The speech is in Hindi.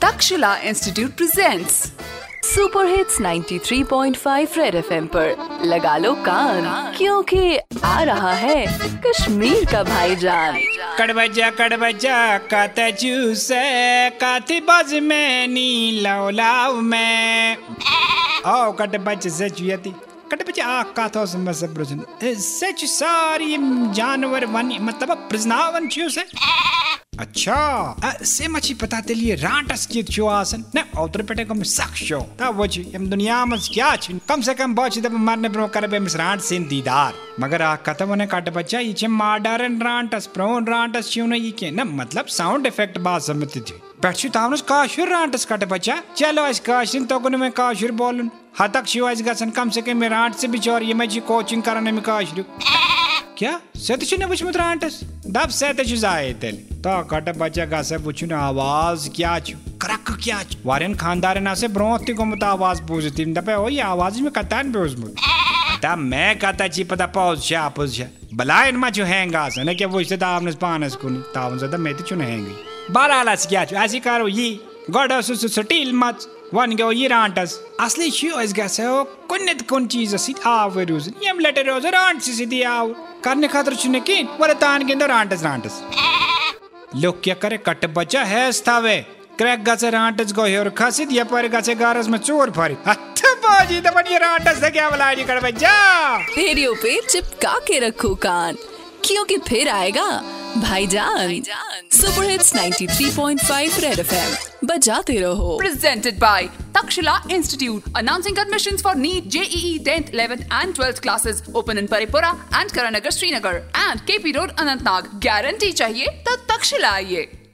Takshila Institute presents super hits 93.5 red FM पर। लगा लो कान, क्योंकि आ रहा है कश्मीर का भाईजान। कड़बजा कड़बजा काते जूस काती बज में नी लाओ लाओ में। ओ कड़बज से जुयती कड़बजा आ काथो से मस ब्रजन सच सारी जानवर वन मतलब प्रजनावन छियो से अच्छा। न दब मारने ब्रो करबे मिस रांट सिन दीदार। मगर आ कतवने काट बच्चा छियो न ये के न मतलब साउंड इफ़ेक्ट बात समझती थी tavnus kaşır rantas kata बच्चा। चलो आज काशिन तो में काशिर बोलन हतक शिव आज गसन कम से कम रांट से ये कोचिंग करने में काशिर क्या? सत छ न वुचमुत रांटस? दब सत छ जाए तेल तो कट बच्चा गस वुचुन आवाज़ क्या करक क्या छ वारन खानदारन से ब्रोंथ गोमुत आवाज़ बूझती दपे ओ ये आवाज़ में कतान बेउजमुत ता मैं कता ची पता पौज छा पुज छा बलायन मा छ हैंग आस न के वुच तावनस पानस कुन तावन से मैं छु न हैंग क्या छ ऐसी करो, ये गड सु सु सटील मच वन गो ये रांटस। असली छु अस गस ओ कुन्नत कुन चीज़ सित आवरुज यम लेटर रोज, रांट सिति आव करने खातर छु न किन वर तान गिंद रांटस रांटस। लोग क्या करे कट बचा है स्थावे। क्रैक गाचे रांटस गो हेर खासी दिया पर गाचे गारस में चोर फरी। अच्छा बाजी तो बनी रांटस से क्या बलाई कर बच्चा। रेडियो पे चिपका के रखो कान। क्योंकि फिर आएगा भाईजान। Super hits 93.5 red FM. बजाते रहो। Presented by Takshila Institute announcing admissions for NEET, JEE, 10th, 11th and 12th classes open in Paripura and Karanagar, Srinagar and KP Road, Anantnag. Guarantee चाहिए तो तक्षशिला आइए